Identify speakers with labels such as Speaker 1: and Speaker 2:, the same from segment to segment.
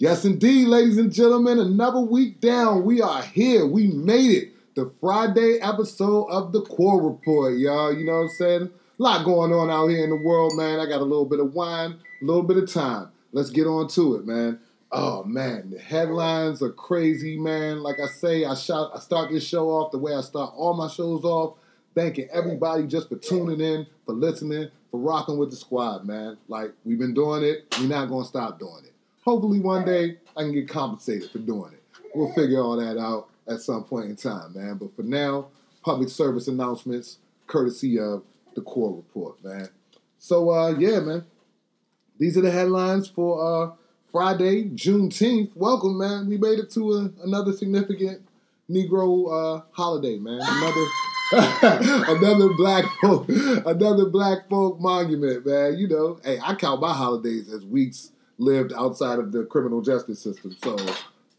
Speaker 1: Yes, indeed, ladies and gentlemen, another week down. We are here. We made it. The Friday episode of the Core Report, y'all. You know what I'm saying? A lot going on out here in the world, man. I got a little bit of wine, a little bit of time. Let's get on to it, man. Oh man, the headlines are crazy, man. Like I say, I shot I start this show off the way I start all my shows off. Thanking everybody just for tuning in, for listening, for rocking with the squad, man. Like we've been doing it, we're not gonna stop doing it. Hopefully, one day I can get compensated for doing it. We'll figure all that out at some point in time, man. But for now, public service announcements, courtesy of the Core Report, man. So, uh, yeah, man. These are the headlines for uh, Friday, Juneteenth. Welcome, man. We made it to a, another significant Negro uh, holiday, man. Another. another black folk, another black folk monument, man. You know, hey, I count my holidays as weeks lived outside of the criminal justice system. So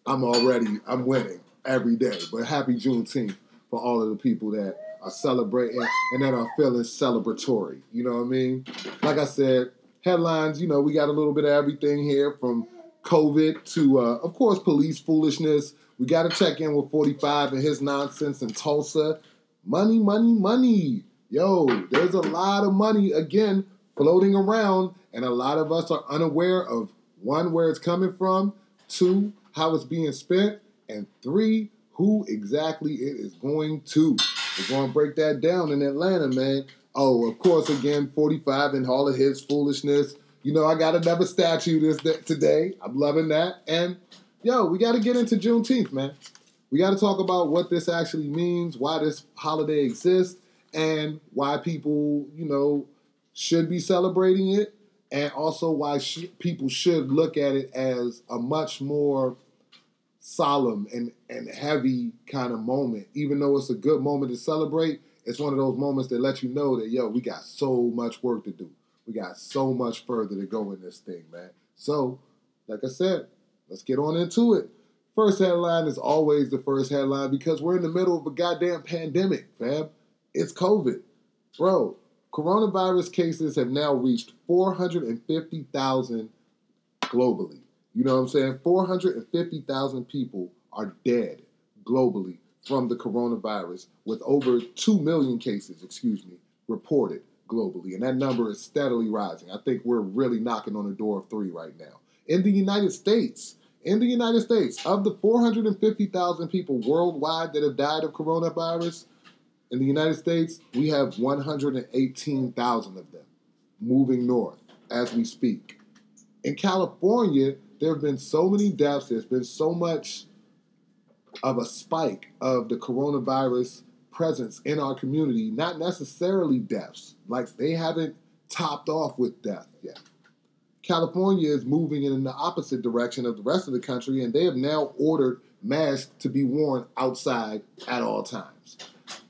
Speaker 1: I'm already I'm winning every day. But happy Juneteenth for all of the people that are celebrating and that are feeling celebratory. You know what I mean? Like I said, headlines. You know, we got a little bit of everything here from COVID to, uh, of course, police foolishness. We got to check in with 45 and his nonsense in Tulsa. Money, money, money. Yo, there's a lot of money again floating around and a lot of us are unaware of one, where it's coming from, two, how it's being spent, and three, who exactly it is going to. We're going to break that down in Atlanta, man. Oh, of course, again, 45 and all of his foolishness. You know, I got another statue this today. I'm loving that. And yo, we got to get into Juneteenth, man. We got to talk about what this actually means, why this holiday exists, and why people, you know, should be celebrating it and also why sh- people should look at it as a much more solemn and, and heavy kind of moment. Even though it's a good moment to celebrate, it's one of those moments that let you know that, yo, we got so much work to do. We got so much further to go in this thing, man. So, like I said, let's get on into it. First headline is always the first headline because we're in the middle of a goddamn pandemic, fam. It's COVID. Bro, coronavirus cases have now reached 450,000 globally. You know what I'm saying? 450,000 people are dead globally from the coronavirus, with over 2 million cases, excuse me, reported globally. And that number is steadily rising. I think we're really knocking on the door of three right now. In the United States, in the United States, of the 450,000 people worldwide that have died of coronavirus, in the United States, we have 118,000 of them moving north as we speak. In California, there have been so many deaths, there's been so much of a spike of the coronavirus presence in our community, not necessarily deaths, like they haven't topped off with death yet. California is moving in the opposite direction of the rest of the country, and they have now ordered masks to be worn outside at all times.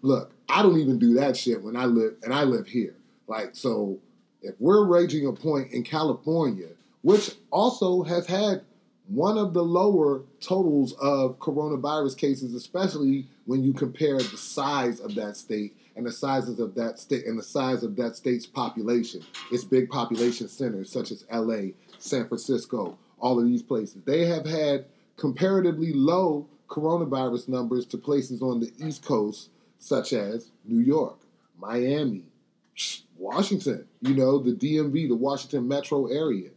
Speaker 1: Look, I don't even do that shit when I live, and I live here. Like, so if we're raging a point in California, which also has had one of the lower totals of coronavirus cases, especially when you compare the size of that state and the sizes of that state and the size of that state's population. Its big population centers such as LA, San Francisco, all of these places. They have had comparatively low coronavirus numbers to places on the East Coast such as New York, Miami, Washington, you know, the DMV, the Washington metro area.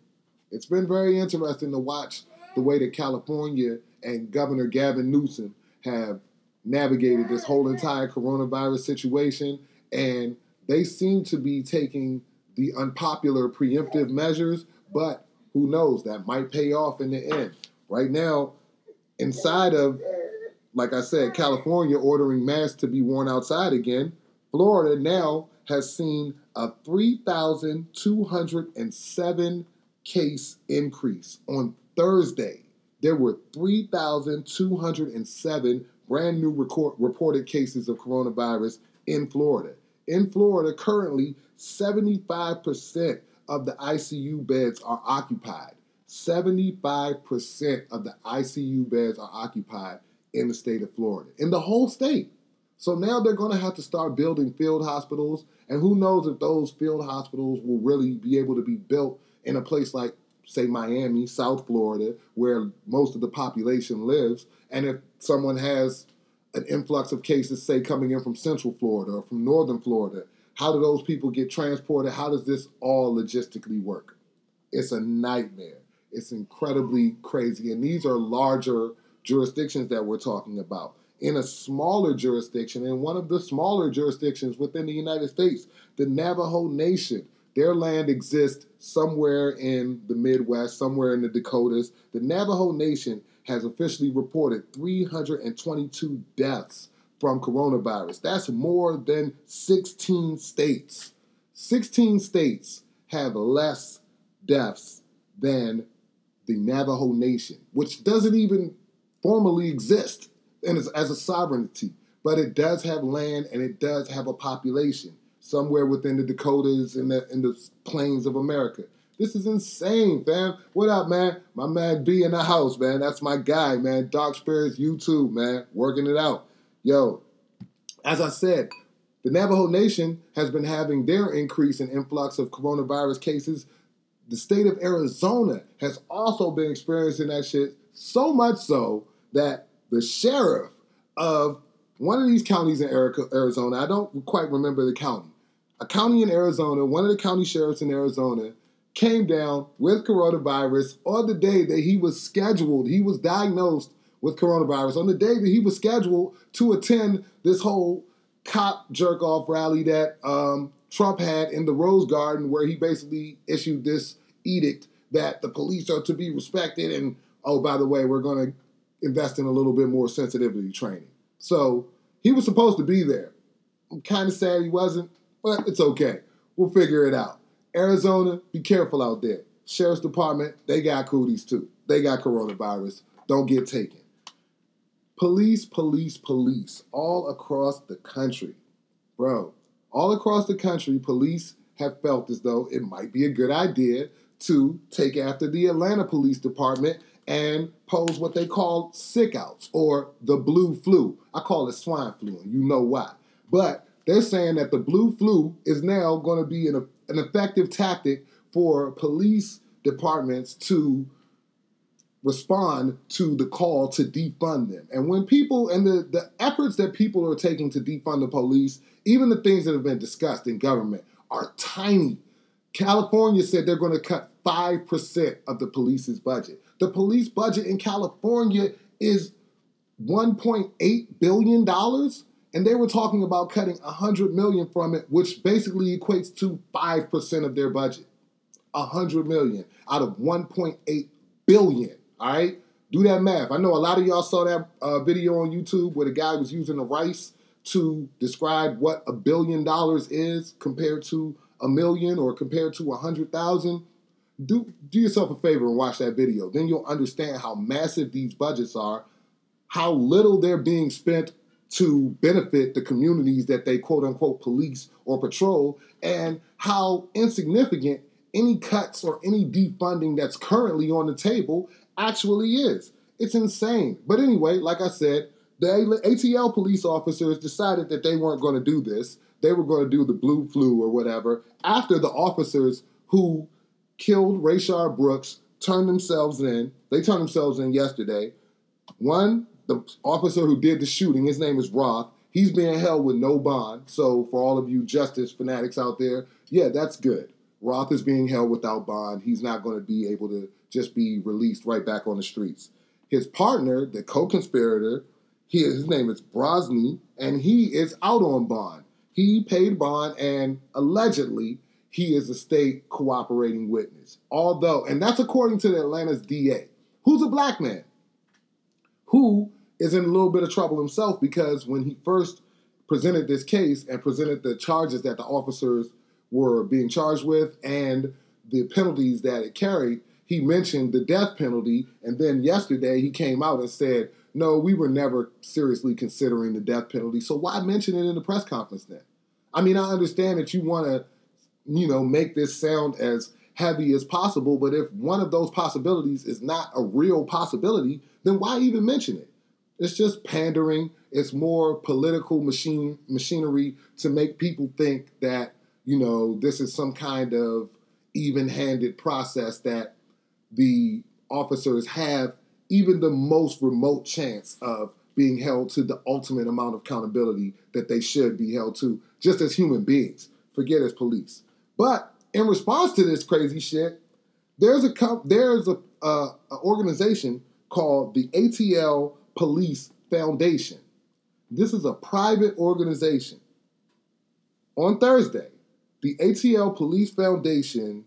Speaker 1: It's been very interesting to watch the way that California and Governor Gavin Newsom have navigated this whole entire coronavirus situation. And they seem to be taking the unpopular preemptive measures, but who knows, that might pay off in the end. Right now, inside of like I said, California ordering masks to be worn outside again. Florida now has seen a 3,207 case increase. On Thursday, there were 3,207 brand new record, reported cases of coronavirus in Florida. In Florida, currently, 75% of the ICU beds are occupied. 75% of the ICU beds are occupied in the state of Florida, in the whole state. So now they're going to have to start building field hospitals, and who knows if those field hospitals will really be able to be built in a place like say Miami, South Florida, where most of the population lives, and if someone has an influx of cases, say coming in from Central Florida or from Northern Florida, how do those people get transported? How does this all logistically work? It's a nightmare. It's incredibly crazy. And these are larger jurisdictions that we're talking about. In a smaller jurisdiction, in one of the smaller jurisdictions within the United States, the Navajo Nation, their land exists somewhere in the Midwest, somewhere in the Dakotas. The Navajo Nation has officially reported 322 deaths from coronavirus. That's more than 16 states. 16 states have less deaths than the Navajo Nation, which doesn't even formally exist as, as a sovereignty, but it does have land and it does have a population somewhere within the Dakotas and the, in the plains of America. This is insane, fam. What up, man? My man B in the house, man. That's my guy, man. Dark Spirits YouTube, man. Working it out. Yo, as I said, the Navajo Nation has been having their increase in influx of coronavirus cases. The state of Arizona has also been experiencing that shit so much so that the sheriff of one of these counties in Arizona, I don't quite remember the county, a county in Arizona, one of the county sheriffs in Arizona came down with coronavirus on the day that he was scheduled. He was diagnosed with coronavirus on the day that he was scheduled to attend this whole cop jerk off rally that um, Trump had in the Rose Garden, where he basically issued this edict that the police are to be respected. And oh, by the way, we're going to invest in a little bit more sensitivity training. So he was supposed to be there. I'm kind of sad he wasn't, but it's okay. We'll figure it out. Arizona, be careful out there. Sheriff's Department, they got cooties too. They got coronavirus. Don't get taken. Police, police, police, all across the country. Bro, all across the country, police have felt as though it might be a good idea to take after the Atlanta Police Department and pose what they call sick outs or the blue flu. I call it swine flu, and you know why. But they're saying that the blue flu is now going to be an, an effective tactic for police departments to respond to the call to defund them. And when people and the, the efforts that people are taking to defund the police, even the things that have been discussed in government, are tiny. California said they're going to cut 5% of the police's budget. The police budget in California is $1.8 billion and they were talking about cutting 100 million from it which basically equates to 5% of their budget. 100 million out of 1.8 billion all right? Do that math. I know a lot of y'all saw that uh, video on youtube where the guy was using the rice to describe what a billion dollars is compared to a million or compared to a hundred thousand do do yourself a favor and watch that video then you'll understand how massive these budgets are how little they're being spent to benefit the communities that they quote unquote police or patrol, and how insignificant any cuts or any defunding that's currently on the table actually is. It's insane. But anyway, like I said, the ATL police officers decided that they weren't going to do this. They were going to do the blue flu or whatever after the officers who killed Rayshard Brooks turned themselves in. They turned themselves in yesterday. One the officer who did the shooting, his name is Roth. He's being held with no bond. So for all of you justice fanatics out there, yeah, that's good. Roth is being held without bond. He's not going to be able to just be released right back on the streets. His partner, the co-conspirator, he, his name is Brosny, and he is out on bond. He paid bond, and allegedly he is a state cooperating witness. Although, and that's according to the Atlanta's DA, who's a black man who is in a little bit of trouble himself because when he first presented this case and presented the charges that the officers were being charged with and the penalties that it carried, he mentioned the death penalty. And then yesterday he came out and said, no, we were never seriously considering the death penalty. So why mention it in the press conference then? I mean, I understand that you want to, you know, make this sound as heavy as possible, but if one of those possibilities is not a real possibility, then why even mention it? It's just pandering. It's more political machine machinery to make people think that you know this is some kind of even-handed process that the officers have even the most remote chance of being held to the ultimate amount of accountability that they should be held to, just as human beings. Forget as police. But in response to this crazy shit, there's a there's a, a, a organization called the ATL Police Foundation. This is a private organization. On Thursday, the ATL Police Foundation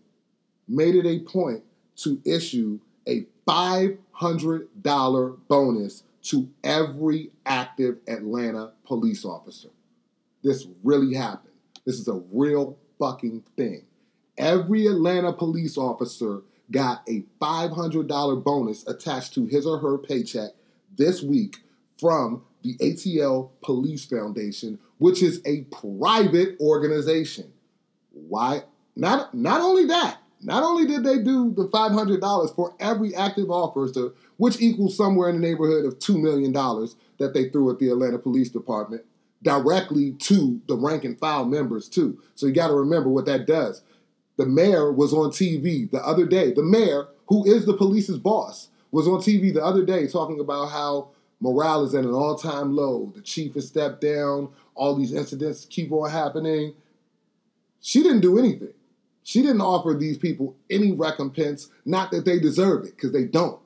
Speaker 1: made it a point to issue a $500 bonus to every active Atlanta police officer. This really happened. This is a real fucking thing. Every Atlanta police officer got a $500 bonus attached to his or her paycheck this week from the ATL Police Foundation, which is a private organization. Why? Not, not only that, not only did they do the $500 for every active officer, which equals somewhere in the neighborhood of $2 million that they threw at the Atlanta Police Department, directly to the rank and file members, too. So you got to remember what that does. The mayor was on TV the other day. The mayor, who is the police's boss, was on TV the other day talking about how morale is at an all time low. The chief has stepped down. All these incidents keep on happening. She didn't do anything. She didn't offer these people any recompense, not that they deserve it, because they don't.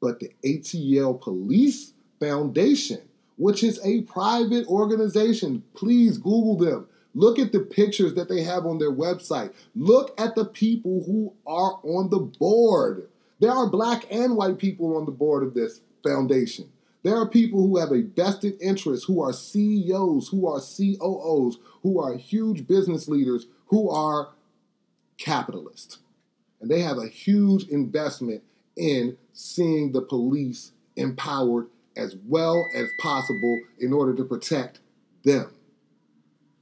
Speaker 1: But the ATL Police Foundation, which is a private organization, please Google them. Look at the pictures that they have on their website. Look at the people who are on the board. There are black and white people on the board of this foundation. There are people who have a vested interest, who are CEOs, who are COOs, who are huge business leaders, who are capitalists. And they have a huge investment in seeing the police empowered as well as possible in order to protect them.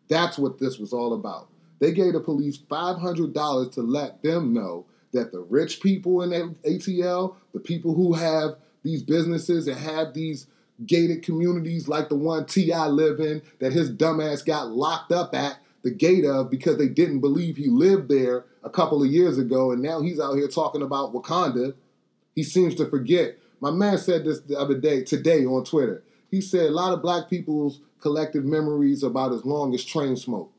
Speaker 1: That's what this was all about. They gave the police $500 to let them know that the rich people in ATL, the people who have these businesses and have these gated communities like the one T.I. live in, that his dumbass got locked up at, the gate of because they didn't believe he lived there a couple of years ago, and now he's out here talking about Wakanda. He seems to forget. My man said this the other day, today on Twitter. He said a lot of black people's collective memories about as long as train smoke.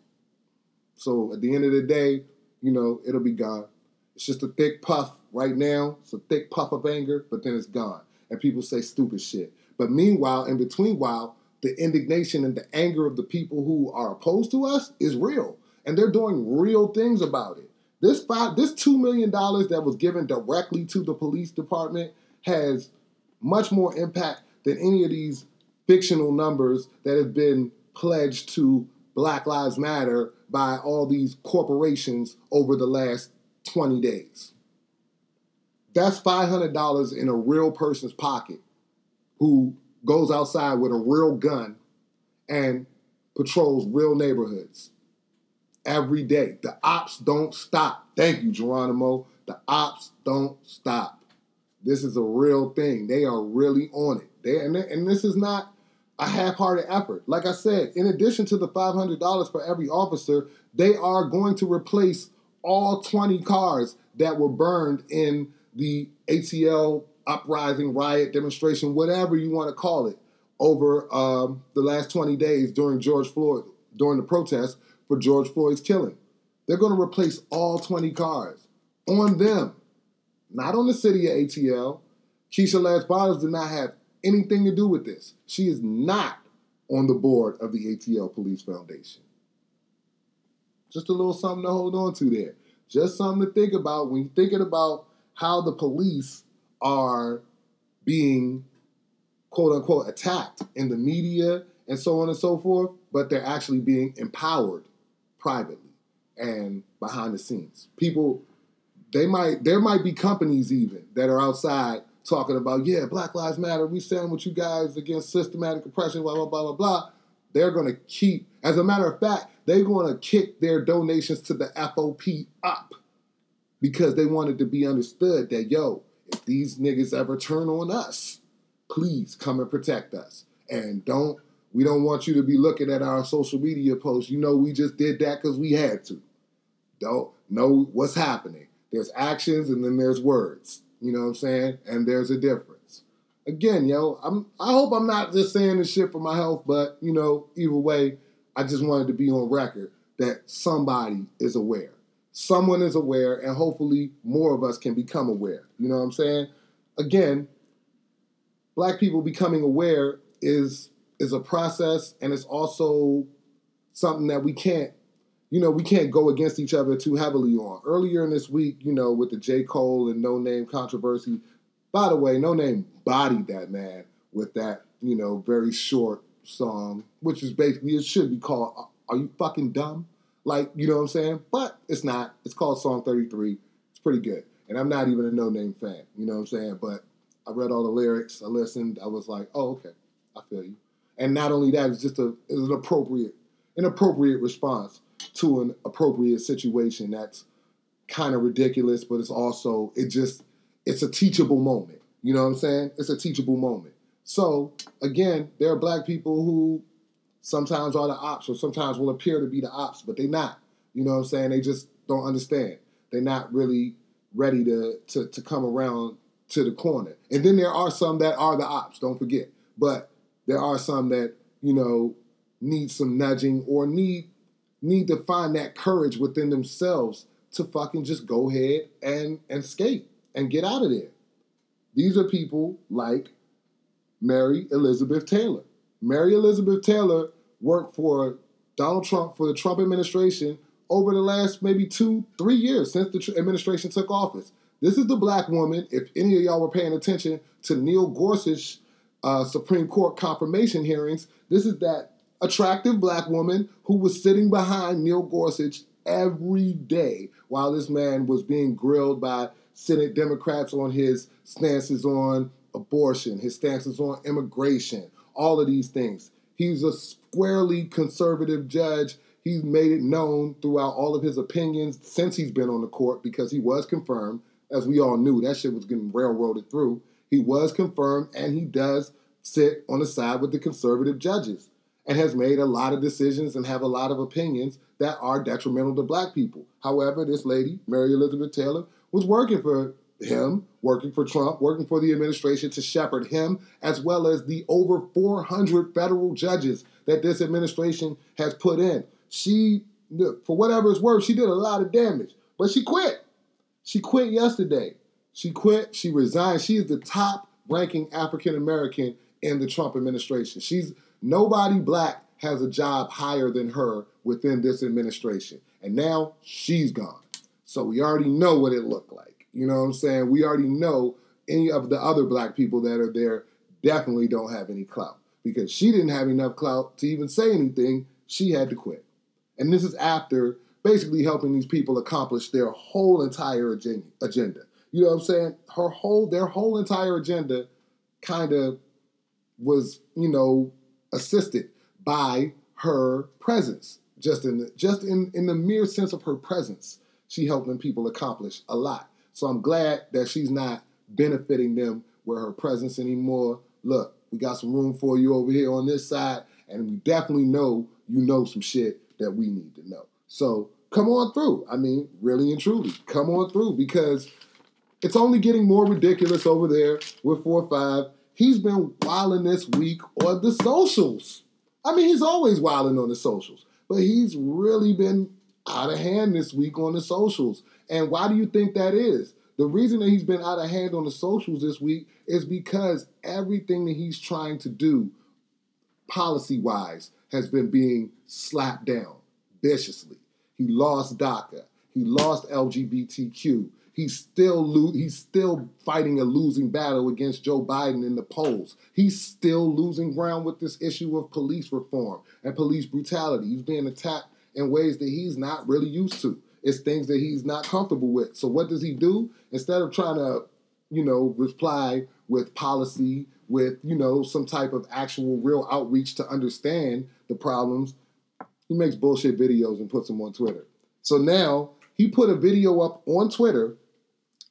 Speaker 1: So at the end of the day, you know, it'll be gone. It's just a thick puff right now. It's a thick puff of anger, but then it's gone. And people say stupid shit. But meanwhile, in between while, the indignation and the anger of the people who are opposed to us is real. And they're doing real things about it. This five, this two million dollars that was given directly to the police department has much more impact than any of these fictional numbers that have been pledged to Black Lives Matter by all these corporations over the last 20 days. That's $500 in a real person's pocket who goes outside with a real gun and patrols real neighborhoods every day. The ops don't stop. Thank you, Geronimo. The ops don't stop. This is a real thing. They are really on it. They, and, and this is not a half-hearted effort. Like I said, in addition to the $500 for every officer, they are going to replace all 20 cars that were burned in the ATL uprising, riot, demonstration, whatever you want to call it, over um, the last 20 days during George Floyd, during the protests for George Floyd's killing. They're going to replace all 20 cars on them, not on the city of ATL. Keisha Lance Bottoms did not have anything to do with this. She is not on the board of the ATL Police Foundation. Just a little something to hold on to there. Just something to think about when you're thinking about how the police are being quote unquote attacked in the media and so on and so forth, but they're actually being empowered privately and behind the scenes. People, they might, there might be companies even that are outside talking about, yeah, Black Lives Matter, we stand with you guys against systematic oppression, blah, blah, blah, blah, blah. They're going to keep, as a matter of fact, they're going to kick their donations to the FOP up because they wanted to be understood that, yo, if these niggas ever turn on us, please come and protect us. And don't, we don't want you to be looking at our social media posts. You know, we just did that because we had to. Don't know what's happening. There's actions and then there's words. You know what I'm saying? And there's a difference. Again, yo, I'm I hope I'm not just saying this shit for my health, but you know, either way, I just wanted to be on record that somebody is aware. Someone is aware, and hopefully more of us can become aware. You know what I'm saying? Again, black people becoming aware is is a process and it's also something that we can't you know we can't go against each other too heavily on. Earlier in this week you know with the j. Cole and Noname controversy by the way Noname bodied that man with that you know very short song which is basically it should be called are you fucking dumb? Like you know what i'm saying? But it's not. It's called song 33 it's pretty good. And i'm not even a Noname fan you know what i'm saying? But i read all the lyrics i listened i was like oh okay. I feel you. And not only that, it's just a it's an appropriate an appropriate response to an appropriate situation that's kind of ridiculous, but it's also it just it's a teachable moment. You know what I'm saying? It's a teachable moment. So again, there are black people who sometimes are the ops or sometimes will appear to be the ops, but they're not. You know what I'm saying? They just don't understand. They're not really ready to to, to come around to the corner. And then there are some that are the ops, don't forget. But there are some that you know need some nudging or need need to find that courage within themselves to fucking just go ahead and and skate and get out of there. These are people like Mary Elizabeth Taylor. Mary Elizabeth Taylor worked for Donald Trump for the Trump administration over the last maybe two, three years since the administration took office. This is the black woman, if any of y'all were paying attention to Neil Gorsuch uh, Supreme Court confirmation hearings. This is that attractive black woman who was sitting behind Neil Gorsuch every day while this man was being grilled by Senate Democrats on his stances on abortion, his stances on immigration, all of these things. He's a squarely conservative judge. He's made it known throughout all of his opinions since he's been on the court because he was confirmed, as we all knew, that shit was getting railroaded through. He was confirmed, and he does sit on the side with the conservative judges and has made a lot of decisions and have a lot of opinions that are detrimental to black people. However, this lady, Mary Elizabeth Taylor, was working for him, working for Trump, working for the administration to shepherd him, as well as the over 400 federal judges that this administration has put in. She, for whatever it's worth, she did a lot of damage, but she quit. She quit yesterday. She quit. She resigned. She is the top ranking African American in the Trump administration. She's nobody black has a job higher than her within this administration. And now she's gone. So we already know what it looked like. You know what I'm saying? We already know any of the other black people that are there definitely don't have any clout because she didn't have enough clout to even say anything. She had to quit. And this is after basically helping these people accomplish their whole entire agenda. You know what I'm saying? Her whole their whole entire agenda kind of was, you know, assisted by her presence. Just in the, just in, in the mere sense of her presence, she helping people accomplish a lot. So I'm glad that she's not benefiting them with her presence anymore. Look, we got some room for you over here on this side, and we definitely know you know some shit that we need to know. So come on through. I mean, really and truly, come on through because it's only getting more ridiculous over there with 4 or 5. He's been wilding this week on the socials. I mean, he's always wilding on the socials, but he's really been out of hand this week on the socials. And why do you think that is? The reason that he's been out of hand on the socials this week is because everything that he's trying to do policy wise has been being slapped down viciously. He lost DACA. He lost LGBTQ. He's still lo- he's still fighting a losing battle against Joe Biden in the polls. He's still losing ground with this issue of police reform and police brutality. He's being attacked in ways that he's not really used to. It's things that he's not comfortable with. So what does he do? Instead of trying to, you know, reply with policy, with, you know, some type of actual real outreach to understand the problems, he makes bullshit videos and puts them on Twitter. So now he put a video up on Twitter.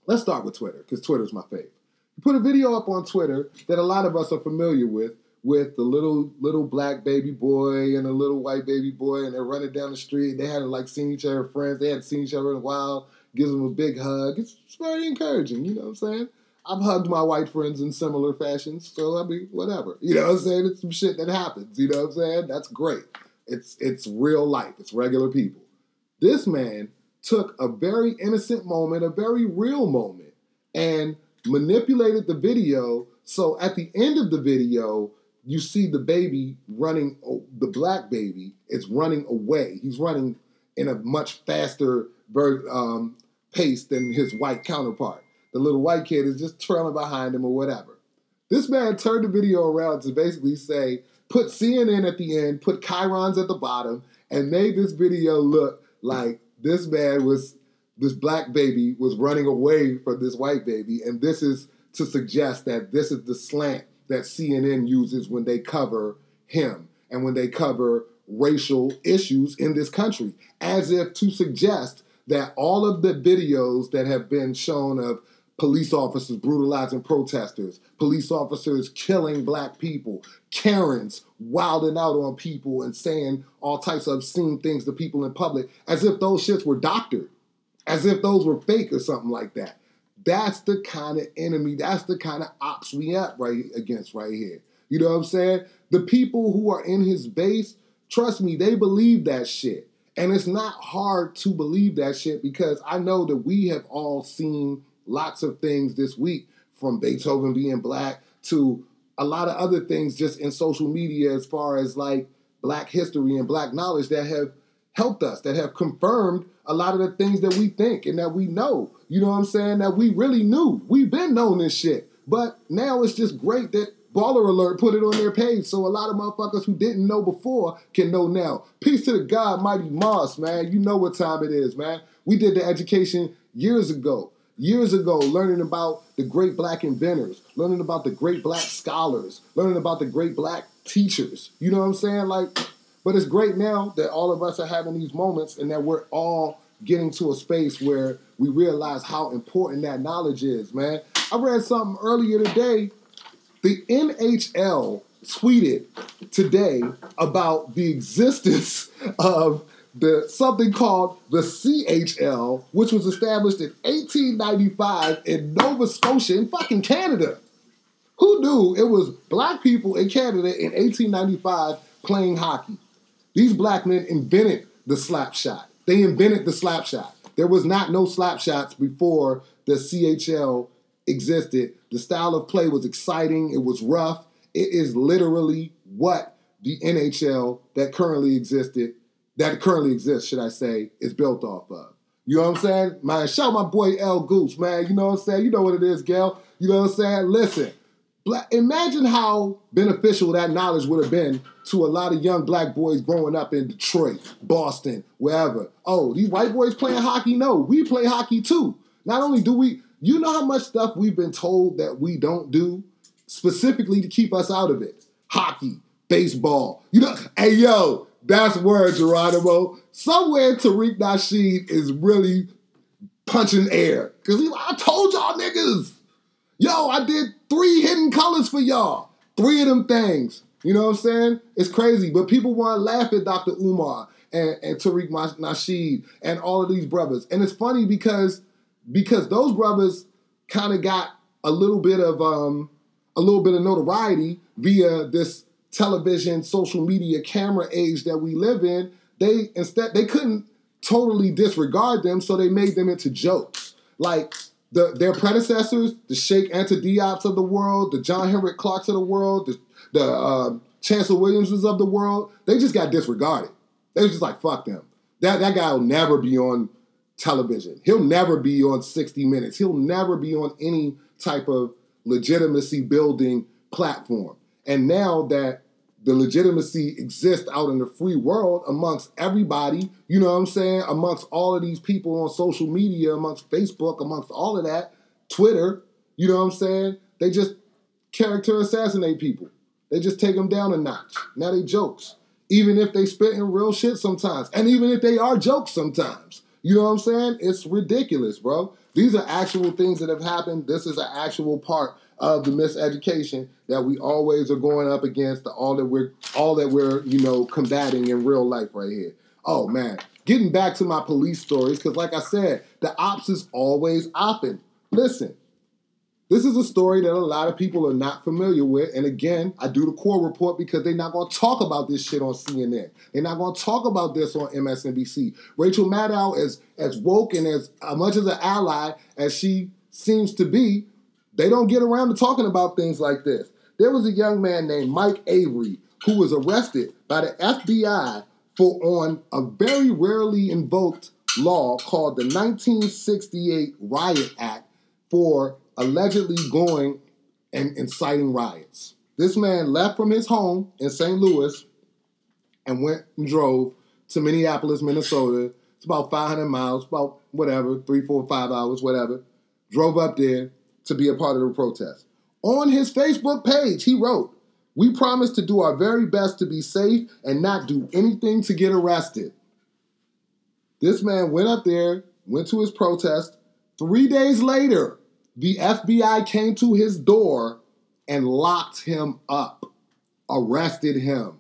Speaker 1: Let's start with Twitter because Twitter's my favorite. He put a video up on Twitter that a lot of us are familiar with, with the little little black baby boy and a little white baby boy, and they're running down the street. They hadn't like seen each other friends. They hadn't seen each other in a while. Gives them a big hug. It's, it's very encouraging. You know what I'm saying? I've hugged my white friends in similar fashions, so I mean, whatever. You know what I'm saying? It's some shit that happens. You know what I'm saying? That's great. It's it's real life. It's regular people. This man took a very innocent moment, a very real moment, and manipulated the video. So at the end of the video, you see the baby running, the black baby is running away. He's running in a much faster um, pace than his white counterpart. The little white kid is just trailing behind him or whatever. This man turned the video around to basically say, put CNN at the end, put Chyrons at the bottom, and made this video look like this man was, this black baby was running away from this white baby. And this is to suggest that this is the slant that CNN uses when they cover him and when they cover racial issues in this country, as if to suggest that all of the videos that have been shown of police officers brutalizing protesters, police officers killing black people, Karens wilding out on people and saying all types of obscene things to people in public, as if those shits were doctored, as if those were fake or something like that. That's the kind of enemy, that's the kind of ops we up right against right here. You know what I'm saying? The people who are in his base, trust me, they believe that shit. And it's not hard to believe that shit because I know that we have all seen lots of things this week from Beethoven being black to a lot of other things just in social media as far as like black history and black knowledge that have helped us, that have confirmed a lot of the things that we think and that we know. You know what I'm saying? That we really knew. We've been knowing this shit. But now it's just great that Baller Alert put it on their page so a lot of motherfuckers who didn't know before can know now. Peace to the God, Mighty Moss, man. You know what time it is, man. We did the education years ago years ago learning about the great black inventors, learning about the great black scholars, learning about the great black teachers. You know what I'm saying? Like, but it's great now that all of us are having these moments and that we're all getting to a space where we realize how important that knowledge is, man. I read something earlier today. The NHL tweeted today about the existence of the something called the CHL, which was established in 1895 in Nova Scotia in fucking Canada. Who knew it was black people in Canada in 1895 playing hockey? These black men invented the slap shot. They invented the slap shot. There was not no slap shots before the CHL existed. The style of play was exciting, it was rough. It is literally what the NHL that currently existed that currently exists, should I say, is built off of. You know what I'm saying? Man, shout my boy L Goose, man. You know what I'm saying? You know what it is, Gail. You know what I'm saying? Listen, imagine how beneficial that knowledge would have been to a lot of young black boys growing up in Detroit, Boston, wherever. Oh, these white boys playing hockey? No, we play hockey too. Not only do we, you know how much stuff we've been told that we don't do specifically to keep us out of it? Hockey, baseball. You know, hey yo, that's where Geronimo. Somewhere Tariq Nasheed is really punching air. Because I told y'all niggas, yo, I did three hidden colors for y'all. Three of them things. You know what I'm saying? It's crazy. But people want to laugh at Dr. Umar and, and Tariq Nasheed and all of these brothers. And it's funny because because those brothers kind of got a little bit of um a little bit of notoriety via this television, social media, camera age that we live in, they instead they couldn't totally disregard them, so they made them into jokes. Like the their predecessors, the Cheikh Anta Diops of the world, the John Henry Clarkes of the world, the, the uh, Chancellor Williamses of the world, they just got disregarded. They was just like, fuck them. That that guy will never be on television. He'll never be on 60 Minutes. He'll never be on any type of legitimacy building platform. And now that the legitimacy exists out in the free world amongst everybody, you know what I'm saying? Amongst all of these people on social media, amongst Facebook, amongst all of that, Twitter, you know what I'm saying? They just character assassinate people. They just take them down a notch. Now they jokes. Even if they spit in real shit sometimes. And even if they are jokes sometimes. You know what I'm saying? It's ridiculous, bro. These are actual things that have happened. This is an actual part of the miseducation that we always are going up against, the, all that we're all that we're you know combating in real life right here. Oh man, getting back to my police stories because, like I said, the ops is always opping. Listen, This is a story that a lot of people are not familiar with. And again, I do the core report because they're not going to talk about this shit on CNN. They're not going to talk about this on MSNBC. Rachel Maddow, as, as woke and as uh, much as an ally as she seems to be, they don't get around to talking about things like this. There was a young man named Mike Avery who was arrested by the FBI for on a very rarely invoked law called the 1968 Riot Act for allegedly going and inciting riots. This man left from his home in St. Louis and went and drove to Minneapolis, Minnesota. It's about 500 miles, about whatever, three, four, five hours, whatever. Drove up there to be a part of the protest. On his Facebook page, he wrote, We promise to do our very best to be safe and not do anything to get arrested. This man went up there, went to his protest. Three days later, the FBI came to his door and locked him up, arrested him,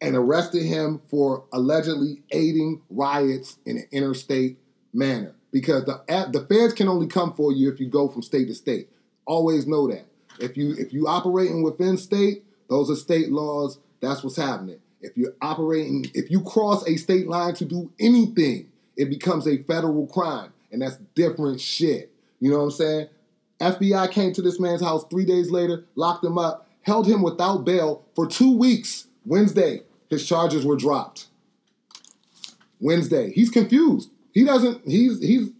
Speaker 1: and arrested him for allegedly aiding riots in an interstate manner. Because the the feds can only come for you if you go from state to state. Always know that. If you if you operating within state, those are state laws. That's what's happening. If you're operating, if you cross a state line to do anything, it becomes a federal crime, and that's different shit. You know what I'm saying? FBI came to this man's house three days later, locked him up, held him without bail for two weeks. Wednesday, his charges were dropped. Wednesday, he's confused. He doesn't. He's he's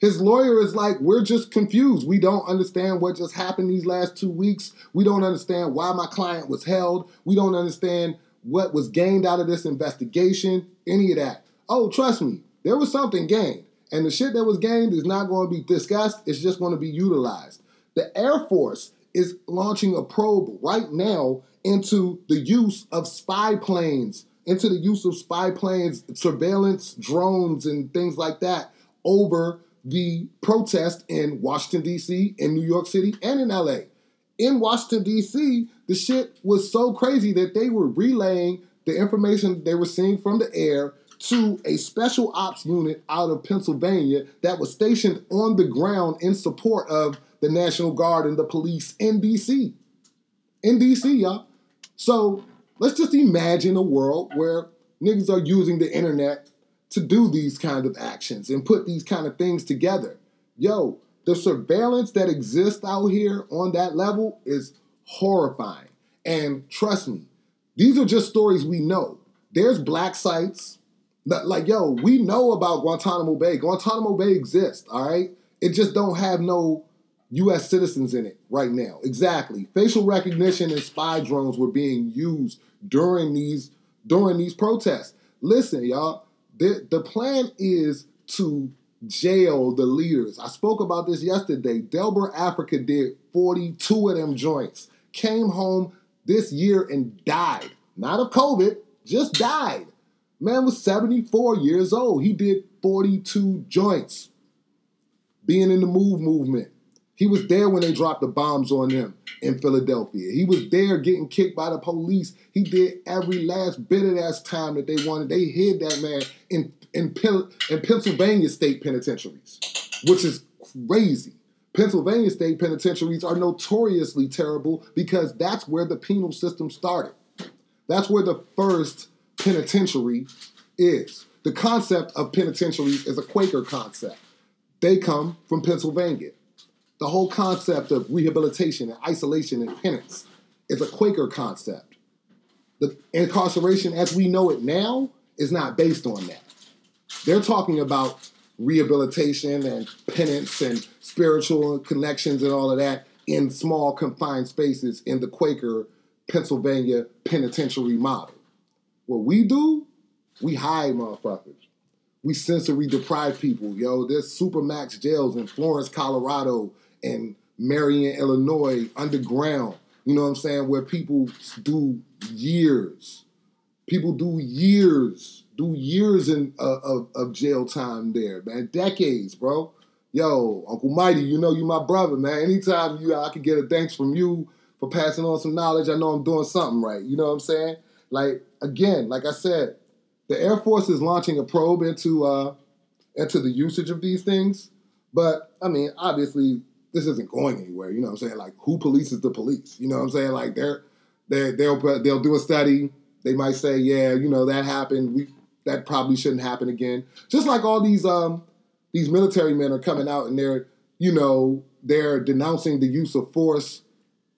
Speaker 1: his lawyer is like, we're just confused. We don't understand what just happened these last two weeks. We don't understand why my client was held. We don't understand what was gained out of this investigation. Any of that. Oh, trust me, there was something gained. And the shit that was gained is not going to be discussed, it's just going to be utilized. The Air Force is launching a probe right now into the use of spy planes, into the use of spy planes, surveillance drones, and things like that over the protest in Washington, D.C., in New York City, and in LA. In Washington, D.C., the shit was so crazy that they were relaying the information they were seeing from the air to a special ops unit out of Pennsylvania that was stationed on the ground in support of the National Guard and the police in DC. In DC, y'all. So let's just imagine a world where niggas are using the internet to do these kind of actions and put these kind of things together. Yo, the surveillance that exists out here on that level is horrifying. And trust me, these are just stories we know. There's black sites, like, yo, we know about Guantanamo Bay. Guantanamo Bay exists, all right? It just don't have no U.S. citizens in it right now. Exactly. Facial recognition and spy drones were being used during these during these protests. Listen, y'all, the, the plan is to jail the leaders. I spoke about this yesterday. Delbert Africa did 42 of them joints. Came home this year and died. Not of COVID, just died. Man was 74 years old. He did 42 joints. Being in the move movement. He was there when they dropped the bombs on them in Philadelphia. He was there getting kicked by the police. He did every last bit of that time that they wanted. They hid that man in in, in Pennsylvania state penitentiaries, which is crazy. Pennsylvania state penitentiaries are notoriously terrible because that's where the penal system started. That's where the first penitentiary is. The concept of penitentiaries is a Quaker concept. They come from Pennsylvania. The whole concept of rehabilitation and isolation and penance is a Quaker concept. The incarceration as we know it now is not based on that. They're talking about rehabilitation and penance and spiritual connections and all of that in small confined spaces in the Quaker Pennsylvania penitentiary model. What we do, we hide motherfuckers. We sensory deprive people, yo. There's supermax jails in Florence, Colorado, and Marion, Illinois, underground. You know what I'm saying? Where people do years. People do years, do years in uh, of, of jail time there, man. Decades, bro. Yo, Uncle Mighty, you know you my brother, man. Anytime you I can get a thanks from you for passing on some knowledge, I know I'm doing something right. You know what I'm saying? Like again, like I said, the Air Force is launching a probe into uh, into the usage of these things. But I mean, obviously, this isn't going anywhere. You know what I'm saying? Like who polices the police? You know what I'm saying? Like they're they they'll they'll do a study. They might say, yeah, you know that happened. We that probably shouldn't happen again. Just like all these um these military men are coming out and they're you know they're denouncing the use of force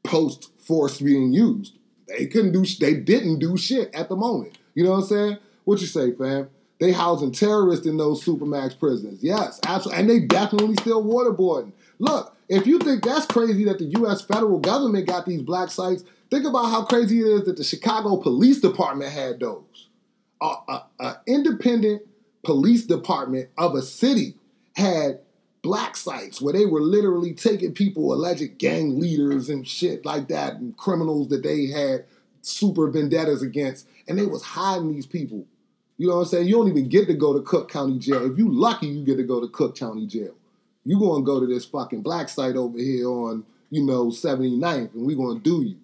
Speaker 1: post force being used. They couldn't do they didn't do shit at the moment. You know what I'm saying? What you say, fam? They housing terrorists in those supermax prisons. Yes, absolutely. And they definitely still waterboarding. Look, if you think that's crazy that the U.S. federal government got these black sites, think about how crazy it is that the Chicago Police Department had those. An independent police department of a city had black sites where they were literally taking people, alleged gang leaders and shit like that, and criminals that they had super vendettas against, and they was hiding these people you know what I'm saying? You don't even get to go to Cook County Jail. If you lucky, you get to go to Cook County Jail. You gonna go to this fucking black site over here on, you know, 79th, and we gonna do you.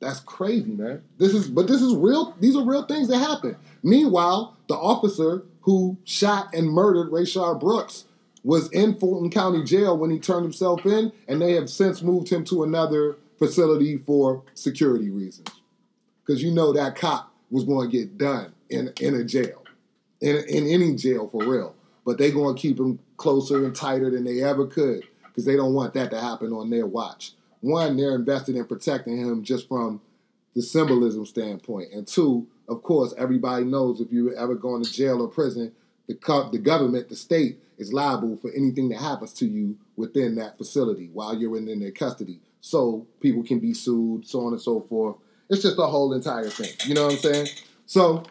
Speaker 1: That's crazy, man. This is, but this is real. These are real things that happen. Meanwhile, the officer who shot and murdered Rayshard Brooks was in Fulton County Jail when he turned himself in, and they have since moved him to another facility for security reasons. Because you know that cop was going to get done in in a jail, in in any jail for real. But they're going to keep him closer and tighter than they ever could because they don't want that to happen on their watch. One, they're invested in protecting him just from the symbolism standpoint, and two, of course, everybody knows if you ever going to jail or prison, the co- the government, the state, is liable for anything that happens to you within that facility while you're in, in their custody. So people can be sued, so on and so forth. It's just a whole entire thing. You know what I'm saying? So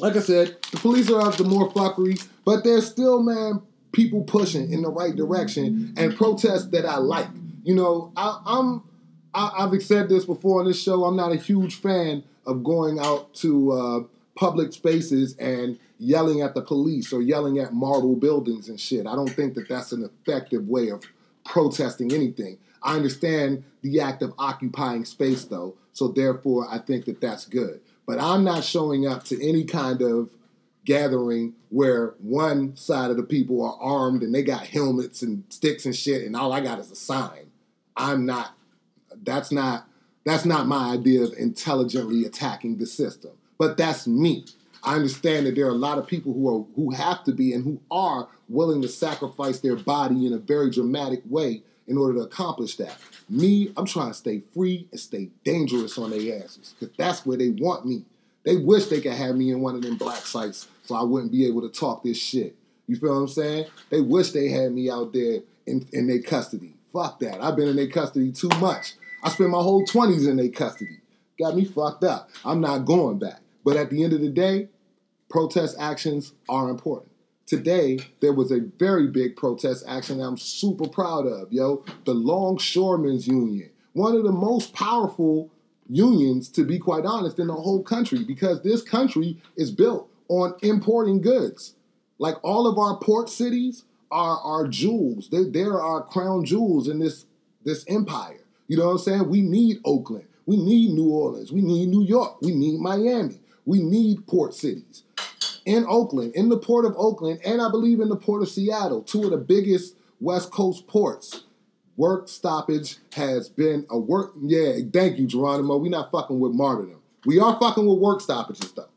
Speaker 1: like I said, the police are up to more fuckery, but there's still, man, people pushing in the right direction and protests that I like. You know, I, I'm I, have said this before on this show. I'm not a huge fan of going out to uh, public spaces and yelling at the police or yelling at marble buildings and shit. I don't think that that's an effective way of protesting anything. I understand the act of occupying space, though, so therefore I think that that's good. But I'm not showing up to any kind of gathering where one side of the people are armed and they got helmets and sticks and shit, and all I got is a sign. I'm not. That's not. That's not my idea of intelligently attacking the system. But that's me. I understand that there are a lot of people who are who have to be and who are willing to sacrifice their body in a very dramatic way in order to accomplish that. Me, I'm trying to stay free and stay dangerous on their asses because that's where they want me. They wish they could have me in one of them black sites so I wouldn't be able to talk this shit. You feel what I'm saying? They wish they had me out there in, in their custody. Fuck that. I've been in their custody too much. I spent my whole 20s in their custody. Got me fucked up. I'm not going back. But at the end of the day, protest actions are important today there was a very big protest action I'm super proud of, yo. The Longshoremen's Union, one of the most powerful unions, to be quite honest, in the whole country, because this country is built on importing goods. Like all of our port cities are our jewels. They, they're our crown jewels in this this empire. You know what I'm saying? We need Oakland. We need New Orleans. We need New York. We need Miami. We need port cities in Oakland, in the port of Oakland, and I believe in the port of Seattle, two of the biggest West Coast ports. Work stoppage has been a work. Yeah, thank you, Geronimo. We're not fucking with martyrdom. We are fucking with work stoppages, though.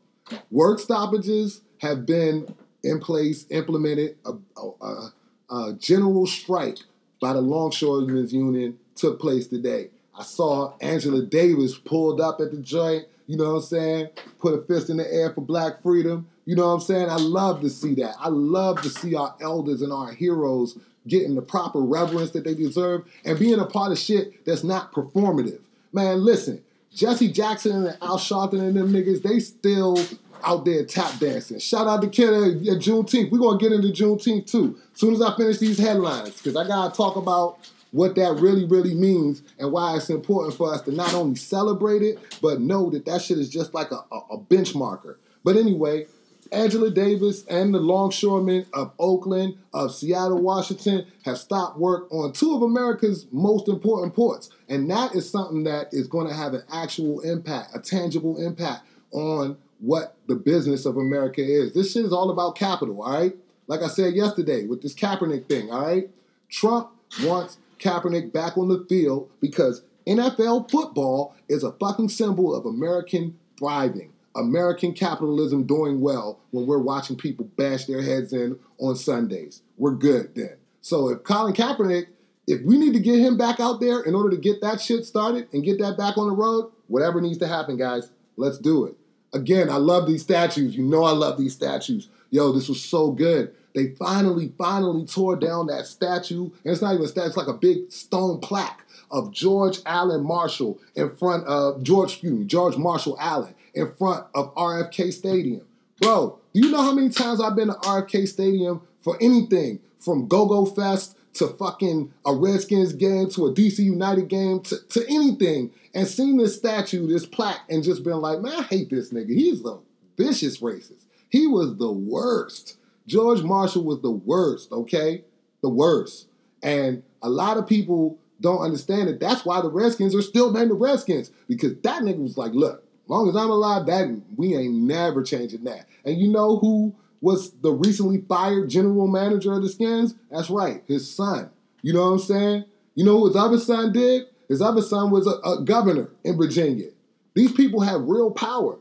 Speaker 1: Work stoppages have been in place, implemented. A, a, a general strike by the Longshoremen's Union took place today. I saw Angela Davis pulled up at the joint, you know what I'm saying? Put a fist in the air for black freedom. You know what I'm saying? I love to see that. I love to see our elders and our heroes getting the proper reverence that they deserve and being a part of shit that's not performative. Man, listen, Jesse Jackson and Al Sharpton and them niggas, they still out there tap dancing. Shout out to Kid at Juneteenth. We're gonna get into Juneteenth too. As soon as I finish these headlines, because I gotta talk about what that really, really means and why it's important for us to not only celebrate it, but know that that shit is just like a, a, a benchmarker. But anyway, Angela Davis and the longshoremen of Oakland, of Seattle, Washington have stopped work on two of America's most important ports. And that is something that is going to have an actual impact, a tangible impact on what the business of America is. This shit is all about capital, all right? Like I said yesterday with this Kaepernick thing, all right? Trump wants Kaepernick back on the field because NFL football is a fucking symbol of American thriving, American capitalism doing well when we're watching people bash their heads in on Sundays. We're good then. So if Colin Kaepernick, if we need to get him back out there in order to get that shit started and get that back on the road, whatever needs to happen, guys, let's do it. Again, I love these statues. You know I love these statues. Yo, this was so good. They finally, finally tore down that statue. And it's not even a statue, it's like a big stone plaque of George Allen Marshall in front of George, excuse me, George Marshall Allen in front of RFK Stadium. Bro, do you know how many times I've been to RFK Stadium for anything from Go Go Fest to fucking a Redskins game to a DC United game to, to anything and seen this statue, this plaque, and just been like, man, I hate this nigga. He's a vicious racist. He was the worst. George Marshall was the worst, okay? The worst. And a lot of people don't understand it. That's why the Redskins are still named the Redskins because that nigga was like, look, long as I'm alive, that we ain't never changing that. And you know who was the recently fired general manager of the Skins? That's right, his son. You know what I'm saying? You know who his other son did? His other son was a, a governor in Virginia. These people have real power.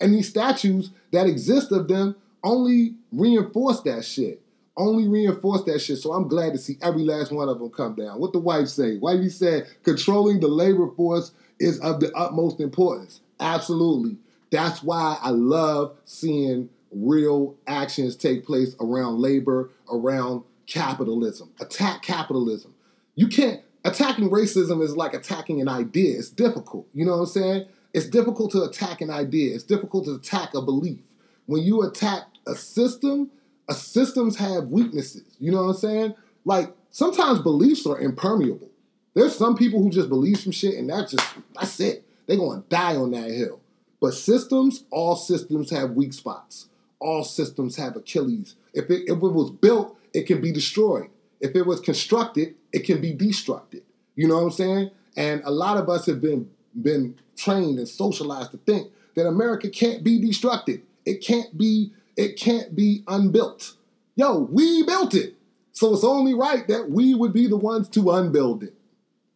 Speaker 1: And these statues that exist of them only reinforce that shit only reinforce that shit. So I'm glad to see every last one of them come down. What the wife say? Wifey said controlling the labor force is of the utmost importance. Absolutely. That's why I love seeing real actions take place around labor, around capitalism. Attack capitalism. You can't attacking racism is like attacking an idea. It's difficult. You know what I'm saying? It's difficult to attack an idea. It's difficult to attack a belief. When you attack a system, systems have weaknesses. You know what I'm saying? Like sometimes beliefs are impermeable. There's some people who just believe some shit and that's just that's it. They're gonna die on that hill. But systems, all systems have weak spots. All systems have Achilles. If it, if it was built, it can be destroyed. If it was constructed, it can be destructed. You know what I'm saying? And a lot of us have been been trained and socialized to think that America can't be destructed. It can't be it can't be unbuilt. Yo, we built it. So it's only right that we would be the ones to unbuild it.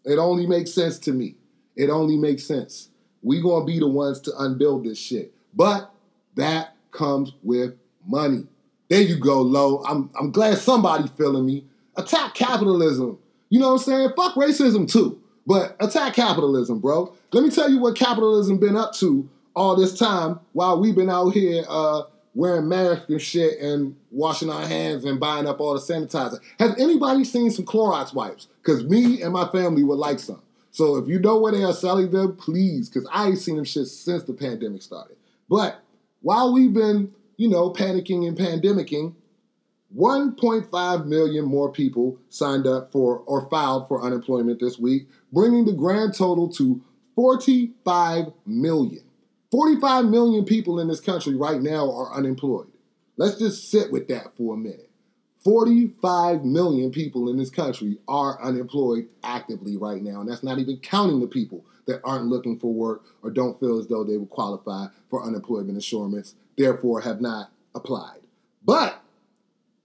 Speaker 1: It only makes sense to me. It only makes sense. We gonna be the ones to unbuild this shit. But that comes with money. There you go, Low. I'm, I'm glad somebody feeling me. Attack capitalism. You know what I'm saying? Fuck racism too. But attack capitalism, bro. Let me tell you what capitalism been up to all this time while we've been out here uh, wearing masks and shit and washing our hands and buying up all the sanitizer. Has anybody seen some Clorox wipes? Because me and my family would like some. So if you know where they are selling them, please, because I ain't seen them shit since the pandemic started. But while we've been, you know, panicking and pandemicking, 1.5 million more people signed up for or filed for unemployment this week, bringing the grand total to 45 million. 45 million people in this country right now are unemployed. Let's just sit with that for a minute. 45 million people in this country are unemployed actively right now. And that's not even counting the people that aren't looking for work or don't feel as though they would qualify for unemployment insurance, therefore have not applied. But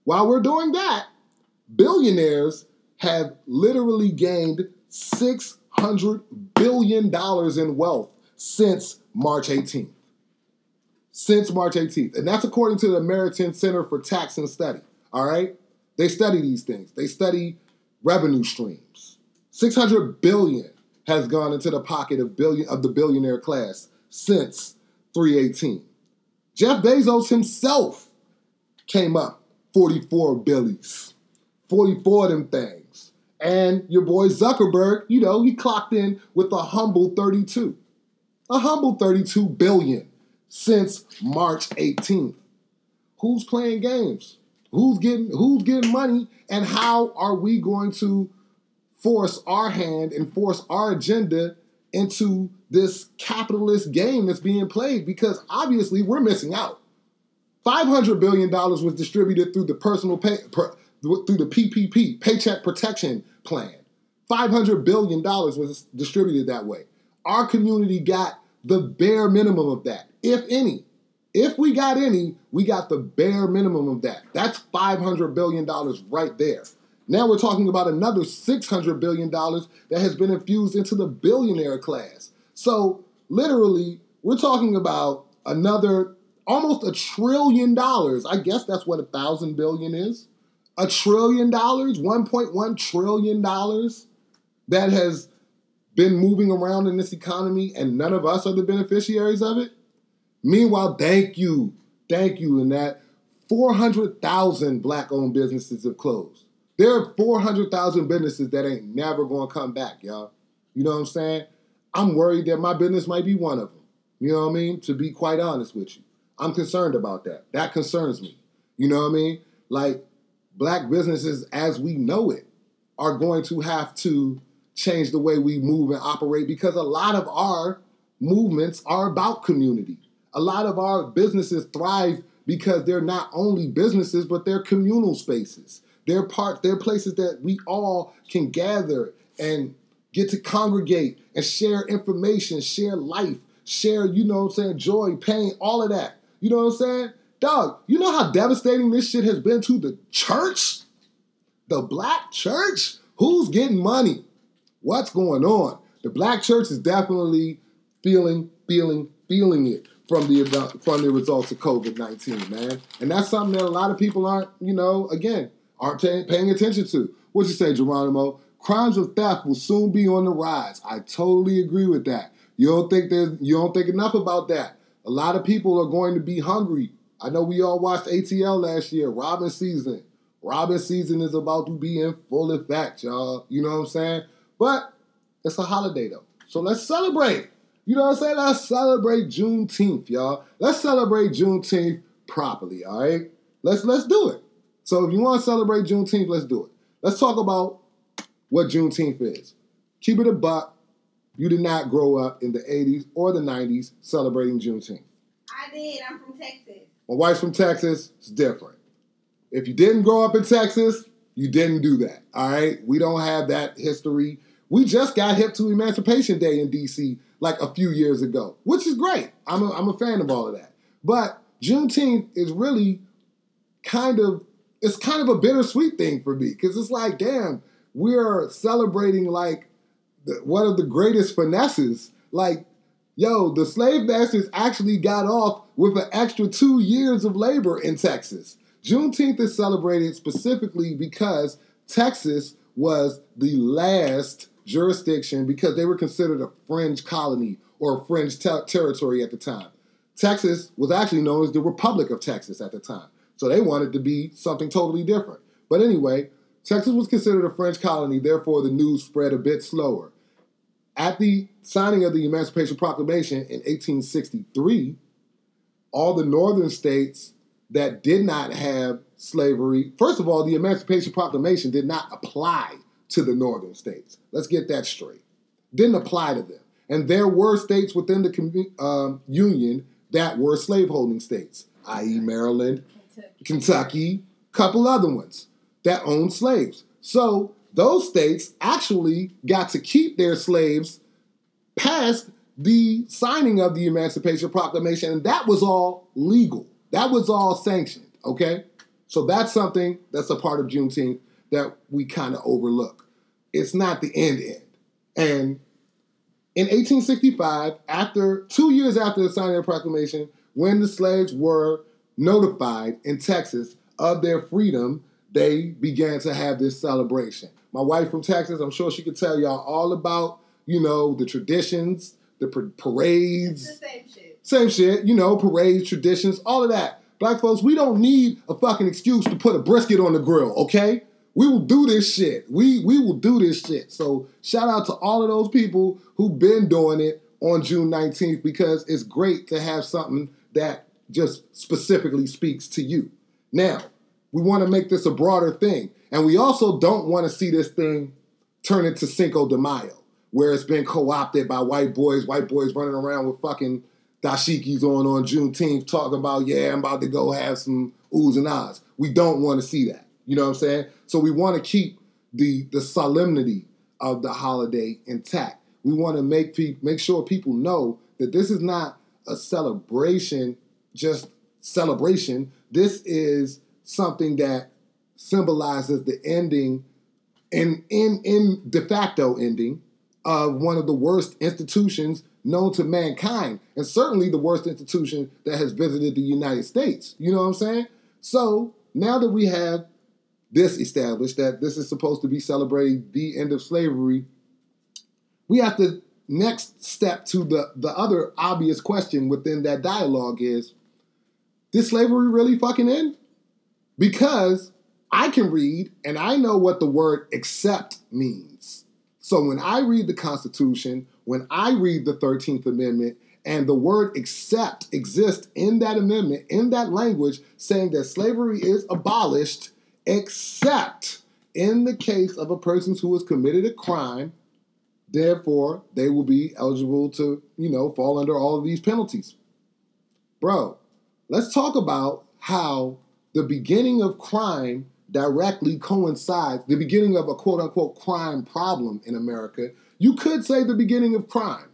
Speaker 1: while we're doing that, billionaires have literally gained $600 billion in wealth since March 18th. Since March 18th. And that's according to the American Center for Tax and Study. All right? They study these things. They study revenue streams. 600 billion has gone into the pocket of billion of the billionaire class since 318. Jeff Bezos himself came up 44 billies. 44 of them things. And your boy Zuckerberg, you know, he clocked in with a humble 32 a humble 32 billion since March 18th. Who's playing games? Who's getting who's getting money and how are we going to force our hand and force our agenda into this capitalist game that's being played because obviously we're missing out. $500 billion was distributed through the personal pay, per, through the PPP, Paycheck Protection Plan. $500 billion was distributed that way. Our community got the bare minimum of that, if any. If we got any, we got the bare minimum of that. That's $500 billion right there. Now we're talking about another $600 billion that has been infused into the billionaire class. So, literally, we're talking about another almost a trillion dollars. I guess that's what a thousand billion is. A trillion dollars, $1.1 trillion that has been moving around in this economy and none of us are the beneficiaries of it. Meanwhile, thank you, thank you, Lynette. 400,000 black owned businesses have closed. There are 400,000 businesses that ain't never gonna come back, y'all. You know what I'm saying? I'm worried that my business might be one of them. You know what I mean? To be quite honest with you, I'm concerned about that. That concerns me. You know what I mean? Like, black businesses as we know it are going to have to change the way we move and operate because a lot of our movements are about community. A lot of our businesses thrive because they're not only businesses, but they're communal spaces. They're part, they're places that we all can gather and get to congregate and share information, share life, share, you know what I'm saying, joy, pain, all of that. You know what I'm saying? Dog, you know how devastating this shit has been to the church? The black church? Who's getting money? What's going on? The black church is definitely feeling, feeling, feeling it from the from the results of COVID nineteen, man. And that's something that a lot of people aren't, you know, again, aren't t- paying attention to. What you say, Geronimo? Crimes of theft will soon be on the rise. I totally agree with that. You don't think you don't think enough about that. A lot of people are going to be hungry. I know we all watched ATL last year, Robbin' Season. Robin season is about to be in full effect, y'all. You know what I'm saying? But it's a holiday though. So let's celebrate. You know what I'm saying? Let's celebrate Juneteenth, y'all. Let's celebrate Juneteenth properly, all right? Let's let's do it. So if you want to celebrate Juneteenth, let's do it. Let's talk about what Juneteenth is. Keep it a buck. You did not grow up in the 80s or the 90s celebrating Juneteenth.
Speaker 2: I did. I'm from Texas.
Speaker 1: My wife's from Texas. It's different. If you didn't grow up in Texas, you didn't do that. All right? We don't have that history. We just got hip to Emancipation Day in DC like a few years ago, which is great. I'm a, I'm a fan of all of that. But Juneteenth is really kind of it's kind of a bittersweet thing for me because it's like, damn, we're celebrating like the, one of the greatest finesses. Like, yo, the slave masters actually got off with an extra two years of labor in Texas. Juneteenth is celebrated specifically because Texas was the last jurisdiction because they were considered a fringe colony or a fringe ter- territory at the time. Texas was actually known as the Republic of Texas at the time. So they wanted to be something totally different. But anyway, Texas was considered a French colony, therefore the news spread a bit slower. At the signing of the Emancipation Proclamation in 1863, all the northern states that did not have slavery, first of all, the Emancipation Proclamation did not apply to the northern states. Let's get that straight. Didn't apply to them. And there were states within the um, Union that were slaveholding states, i.e., Maryland, Kentucky, couple other ones that owned slaves. So those states actually got to keep their slaves past the signing of the Emancipation Proclamation, and that was all legal. That was all sanctioned, okay? So that's something that's a part of Juneteenth that we kind of overlook it's not the end end. And in 1865, after two years after the signing of the proclamation, when the slaves were notified in Texas of their freedom, they began to have this celebration. My wife from Texas, I'm sure she could tell y'all all about, you know, the traditions, the parades.
Speaker 2: It's the same shit.
Speaker 1: Same shit, you know, parades, traditions, all of that. Black folks, we don't need a fucking excuse to put a brisket on the grill, okay? we will do this shit. We we will do this shit. So shout out to all of those people who've been doing it on June 19th because it's great to have something that just specifically speaks to you. Now, we want to make this a broader thing. And we also don't want to see this thing turn into Cinco de Mayo, where it's been co-opted by white boys, white boys running around with fucking dashikis on on Juneteenth talking about, yeah, I'm about to go have some oohs and ahs. We don't want to see that. You know what I'm saying? So we want to keep the the solemnity of the holiday intact. We want to make pe- make sure people know that this is not a celebration, just celebration. This is something that symbolizes the ending and in in de facto ending of one of the worst institutions known to mankind, and certainly the worst institution that has visited the United States. You know what I'm saying? So now that we have this established, that this is supposed to be celebrating the end of slavery, we have to next step to the, the other obvious question within that dialogue is did slavery really fucking end? Because I can read and I know what the word accept means. So when I read the Constitution, when I read the 13th Amendment, and the word accept exists in that amendment, in that language, saying that slavery is abolished, except in the case of a person who has committed a crime Therefore, they will be eligible to, you know, fall under all of these penalties. Bro, let's talk about how the beginning of crime directly coincides, the beginning of a quote unquote crime problem in America. You could say the beginning of crime.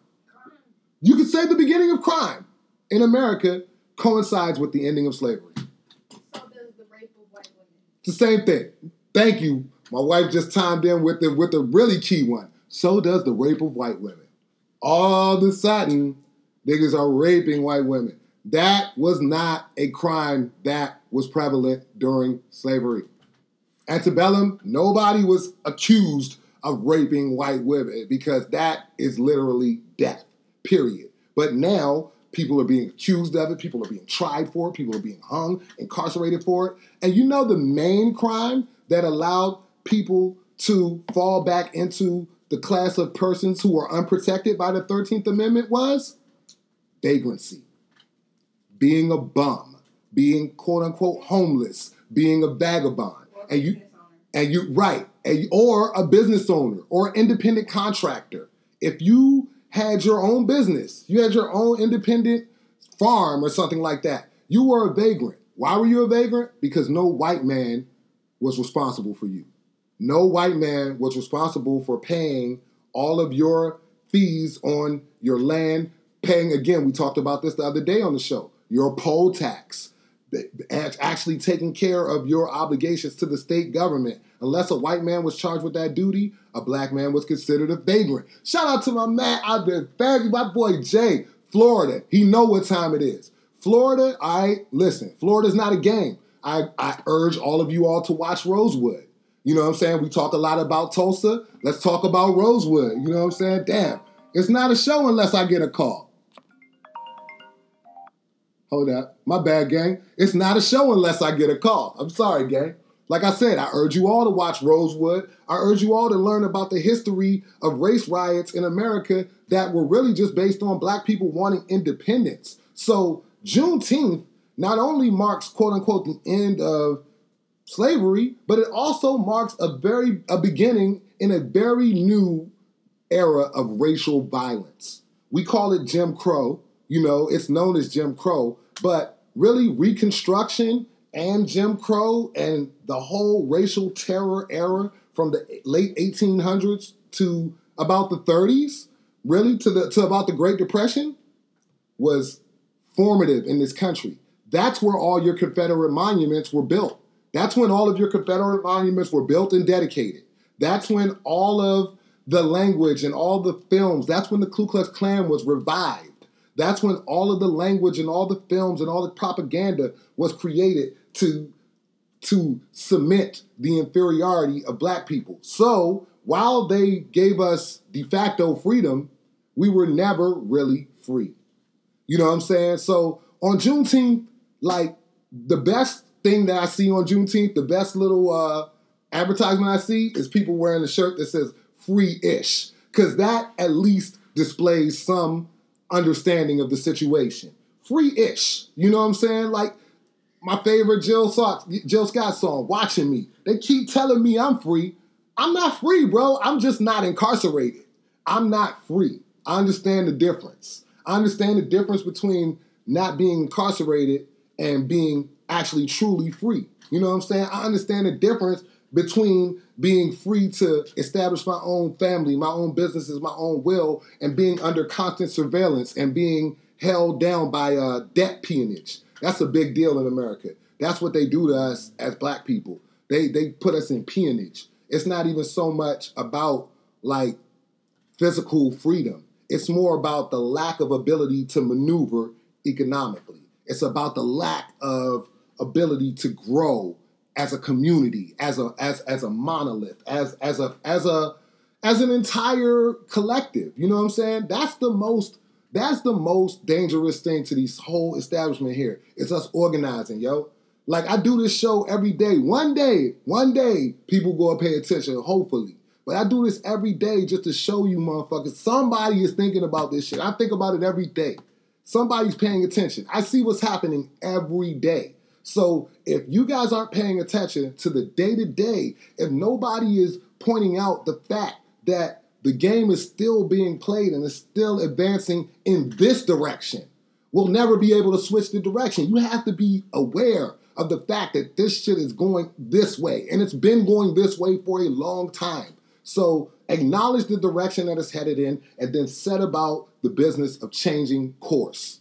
Speaker 1: You could say the beginning of crime in America coincides with the ending of slavery.
Speaker 2: So does the rape of white women.
Speaker 1: It's the same thing. Thank you. My wife just timed in with the with the really key one so does the rape of white women. All of a sudden, niggas are raping white women. That was not a crime that was prevalent during slavery. Antebellum, nobody was accused of raping white women because that is literally death, period. But now people are being accused of it, people are being tried for it, people are being hung, incarcerated for it. And you know the main crime that allowed people to fall back into the class of persons who were unprotected by the 13th Amendment was vagrancy, being a bum, being quote unquote homeless, being a vagabond. And you and you right, and, or a business owner or an independent contractor. If you had your own business, you had your own independent farm or something like that, you were a vagrant. Why were you a vagrant? Because no white man was responsible for you no white man was responsible for paying all of your fees on your land, paying again, we talked about this the other day on the show, your poll tax, actually taking care of your obligations to the state government. Unless a white man was charged with that duty, a black man was considered a vagrant. Shout out to my man out there, my boy Jay, Florida. He know what time it is. Florida, I listen, Florida's not a game. I, I urge all of you all to watch Rosewood. You know what I'm saying? We talk a lot about Tulsa. Let's talk about Rosewood. You know what I'm saying? Damn. It's not a show unless I get a call. Hold up. My bad, gang. It's not a show unless I get a call. I'm sorry, gang. Like I said, I urge you all to watch Rosewood. I urge you all to learn about the history of race riots in America that were really just based on black people wanting independence. So Juneteenth not only marks quote unquote the end of slavery, but it also marks a very a beginning in a very new era of racial violence. We call it Jim Crow. You know, it's known as Jim Crow, but really Reconstruction and Jim Crow and the whole racial terror era from the late 1800s to about the 30s, really to the to about the Great Depression was formative in this country. That's where all your Confederate monuments were built. That's when all of your Confederate monuments were built and dedicated. That's when all of the language and all the films, that's when the Ku Klux Klan was revived. That's when all of the language and all the films and all the propaganda was created to, to cement the inferiority of black people. So while they gave us de facto freedom, we were never really free. You know what I'm saying? So on Juneteenth, like the best thing that I see on Juneteenth, the best little uh, advertisement I see is people wearing a shirt that says free ish. Because that at least displays some understanding of the situation. Free ish. You know what I'm saying? Like my favorite Jill, Scott, Jill Scott song, Watching Me. They keep telling me I'm free. I'm not free, bro. I'm just not incarcerated. I'm not free. I understand the difference. I understand the difference between not being incarcerated and being actually truly free. You know what I'm saying? I understand the difference between being free to establish my own family, my own businesses, my own will, and being under constant surveillance and being held down by uh, debt peonage. That's a big deal in America. That's what they do to us as black people. They they put us in peonage. it's not even so much about like physical freedom. It's more about the lack of ability to maneuver economically. It's about the lack of ability to grow as a community, as a as as a monolith, as as a as a as an entire collective. You know what I'm saying? That's the most that's the most dangerous thing to this whole establishment here. It's us organizing, yo. Like I do this show every day. One day, one day, people go and pay attention, hopefully. But I do this every day just to show you motherfuckers. Somebody is thinking about this shit. I think about it every day. Somebody's paying attention. I see what's happening every day. So if you guys aren't paying attention to the day to day, if nobody is pointing out the fact that the game is still being played and is still advancing in this direction, we'll never be able to switch the direction. You have to be aware of the fact that this shit is going this way, and it's been going this way for a long time. So acknowledge the direction that it's headed in, and then set about the business of changing course.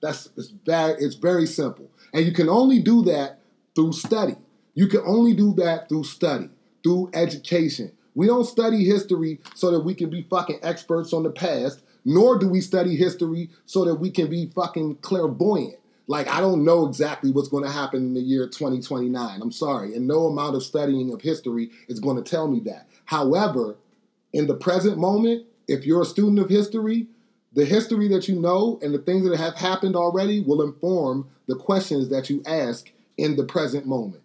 Speaker 1: That's it's very, it's very simple, and you can only do that through study. You can only do that through study, through education. We don't study history so that we can be fucking experts on the past, nor do we study history so that we can be fucking clairvoyant. Like, I don't know exactly what's going to happen in the year 2029. I'm sorry. And no amount of studying of history is going to tell me that. However, in the present moment, if you're a student of history, the history that you know and the things that have happened already will inform the questions that you ask in the present moment.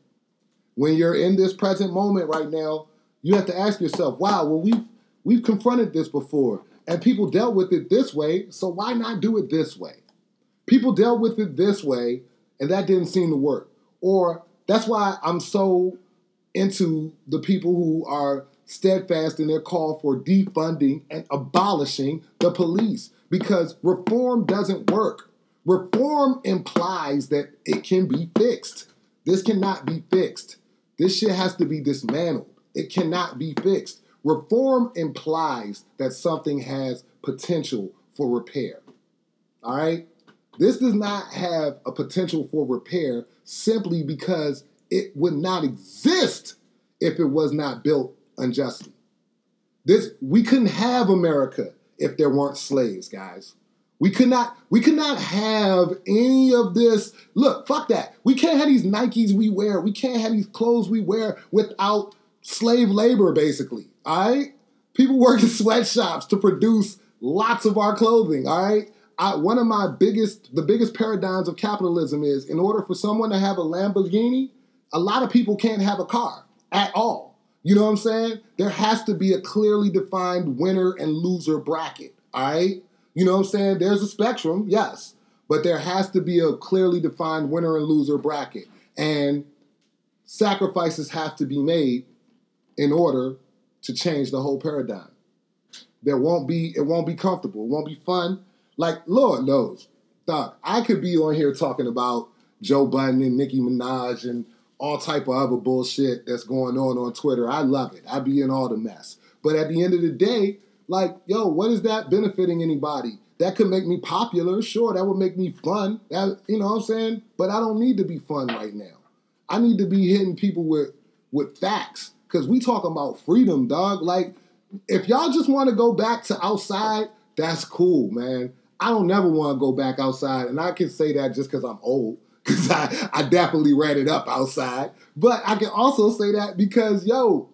Speaker 1: When you're in this present moment right now, you have to ask yourself, wow, well, we've, we've confronted this before and people dealt with it this way, so why not do it this way? People dealt with it this way, and that didn't seem to work. Or that's why I'm so into the people who are steadfast in their call for defunding and abolishing the police because reform doesn't work. Reform implies that it can be fixed. This cannot be fixed. This shit has to be dismantled. It cannot be fixed. Reform implies that something has potential for repair. All right? This does not have a potential for repair simply because it would not exist if it was not built unjustly. This we couldn't have America if there weren't slaves, guys. We could not we could not have any of this. Look, fuck that. We can't have these Nikes we wear. We can't have these clothes we wear without slave labor, basically. All right? People work in sweatshops to produce lots of our clothing, all right? I, one of my biggest, the biggest paradigms of capitalism is in order for someone to have a Lamborghini, a lot of people can't have a car at all. You know what I'm saying? There has to be a clearly defined winner and loser bracket, all right? You know what I'm saying? There's a spectrum, yes, but there has to be a clearly defined winner and loser bracket. And sacrifices have to be made in order to change the whole paradigm. There won't be, it won't be comfortable, it won't be fun, like, Lord knows, Doc, I could be on here talking about Joe Budden and Nicki Minaj and all type of other bullshit that's going on on Twitter. I love it. I be in all the mess. But at the end of the day, like, yo, what is that benefiting anybody? That could make me popular, sure. That would make me fun. That, you know what I'm saying? But I don't need to be fun right now. I need to be hitting people with with facts because we talking about freedom, dog. Like, if y'all just want to go back to outside, that's cool, man. I don't never want to go back outside, and I can say that just because I'm old, because I, I definitely ran it up outside. But I can also say that because, yo,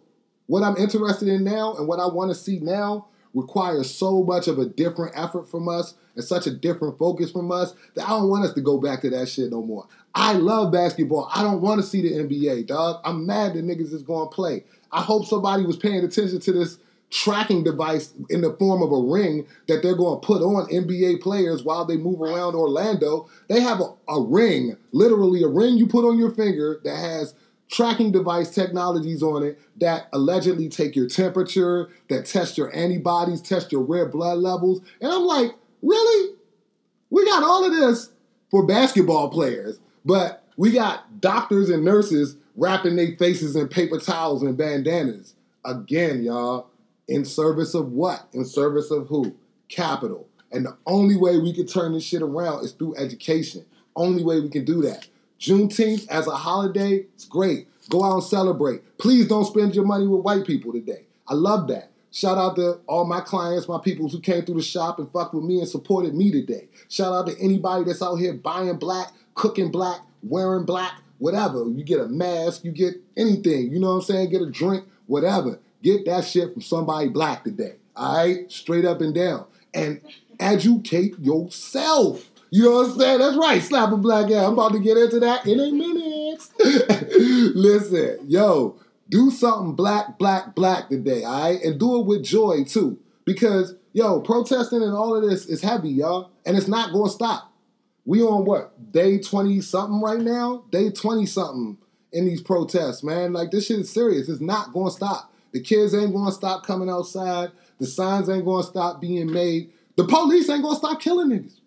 Speaker 1: what I'm interested in now and what I want to see now requires so much of a different effort from us and such a different focus from us that I don't want us to go back to that shit no more. I love basketball. I don't want to see the NBA, dog. I'm mad that niggas is going to play. I hope somebody was paying attention to this tracking device in the form of a ring that they're going to put on NBA players while they move around Orlando. They have a, a, ring, literally a ring you put on your finger that has tracking device technologies on it that allegedly take your temperature, that test your antibodies, test your red blood levels. And I'm like, really? We got all of this for basketball players, but we got doctors and nurses wrapping their faces in paper towels and bandanas. Again, y'all, in service of what? In service of who? Capital. And the only way we can turn this shit around is through education. Only way we can do that. Juneteenth as a holiday, it's great. Go out and celebrate. Please don't spend your money with white people today. I love that. Shout out to all my clients, my people who came through the shop and fucked with me and supported me today. Shout out to anybody that's out here buying black, cooking black, wearing black, whatever. You get a mask, you get anything, you know what I'm saying? Get a drink, whatever. Get that shit from somebody black today. All right? Straight up and down. And educate yourself. You know what I'm saying? That's right. Slap a black guy. I'm about to get into that in a minute. Listen, yo, do something black, black, black today, all right? And do it with joy too. Because, yo, protesting and all of this is heavy, y'all. And it's not going to stop. We on what? Day 20 something right now? Day 20 something in these protests, man. Like, this shit is serious. It's not going to stop. The kids ain't going to stop coming outside. The signs ain't going to stop being made. The police ain't going to stop killing niggas.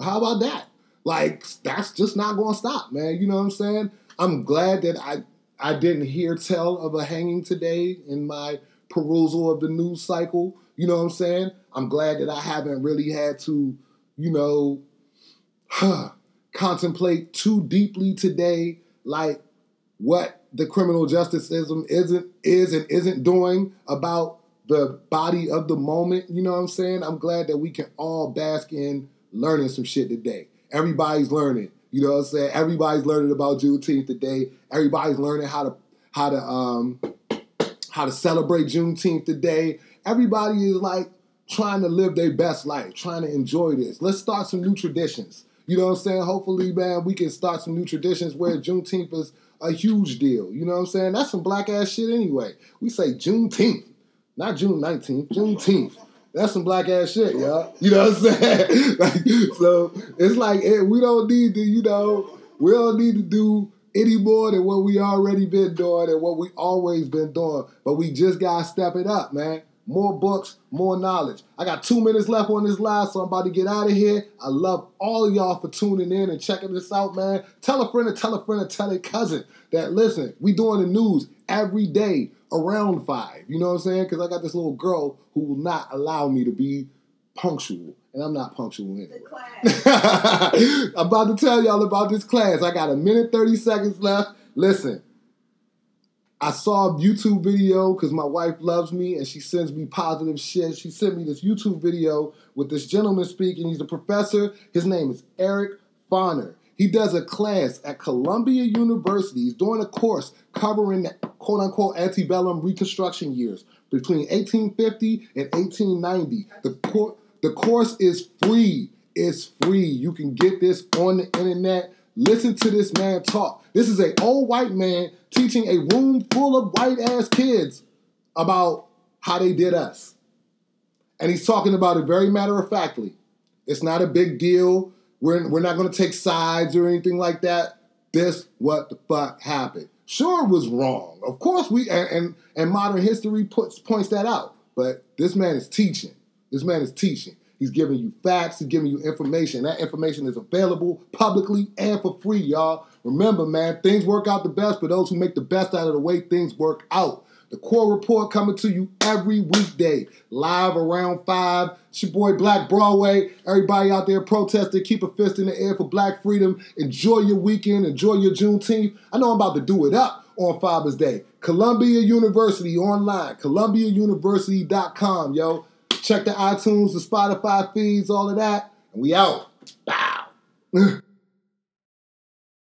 Speaker 1: How about that? Like, that's just not going to stop, man. You know what I'm saying? I'm glad that I I didn't hear tell of a hanging today in my perusal of the news cycle. You know what I'm saying? I'm glad that I haven't really had to, you know, huh, contemplate too deeply today, like what the criminal justice system isn't is and isn't doing about the body of the moment. You know what I'm saying? I'm glad that we can all bask in learning some shit today. Everybody's learning. You know what I'm saying? Everybody's learning about Juneteenth today. Everybody's learning how to how to um how to celebrate Juneteenth today. Everybody is like trying to live their best life, trying to enjoy this. Let's start some new traditions. You know what I'm saying? Hopefully, man, we can start some new traditions where Juneteenth is a huge deal. You know what I'm saying? That's some black ass shit anyway. We say Juneteenth, not June 19th, Juneteenth. That's some black ass shit, y'all. You know what I'm saying? like, so it's like eh, we don't need to, you know, we don't need to do any more than what we already been doing and what we always been doing. But we just gotta step it up, man. More books, more knowledge. I got two minutes left on this live, so I'm about to get out of here. I love all y'all for tuning in and checking this out, man. Tell a friend and tell a friend and tell a cousin that listen, we doing the news every day around five. You know what I'm saying? Because I got this little girl who will not allow me to be punctual. And I'm not punctual anyway. I'm about to tell y'all about this class. I got a minute 30 seconds left. Listen, I saw a YouTube video because my wife loves me and she sends me positive shit. She sent me this YouTube video with this gentleman speaking. He's a professor. His name is Eric Foner. He does a class at Columbia University. He's doing a course covering the quote unquote antebellum Reconstruction years between 1850 and 1890. The, cor- the course is free. It's free. You can get this on the internet. Listen to this man talk. This is an old white man teaching a room full of white ass kids about how they did us. And he's talking about it very matter of factly. It's not a big deal. We're, we're not going to take sides or anything like that. This what the fuck happened. Sure, was wrong. Of course, we and, and, and modern history puts points that out. But this man is teaching. This man is teaching. He's giving you facts. He's giving you information. That information is available publicly and for free, y'all. Remember, man, things work out the best for those who make the best out of the way things work out. The Core Report coming to you every weekday, live around 5. It's your boy Black Broadway. Everybody out there protesting, keep a fist in the air for black freedom. Enjoy your weekend, enjoy your Juneteenth. I know I'm about to do it up on Father's Day. Columbia University online, columbiauniversity.com, yo. Check the iTunes, the Spotify feeds, all of that. And we out. Bow.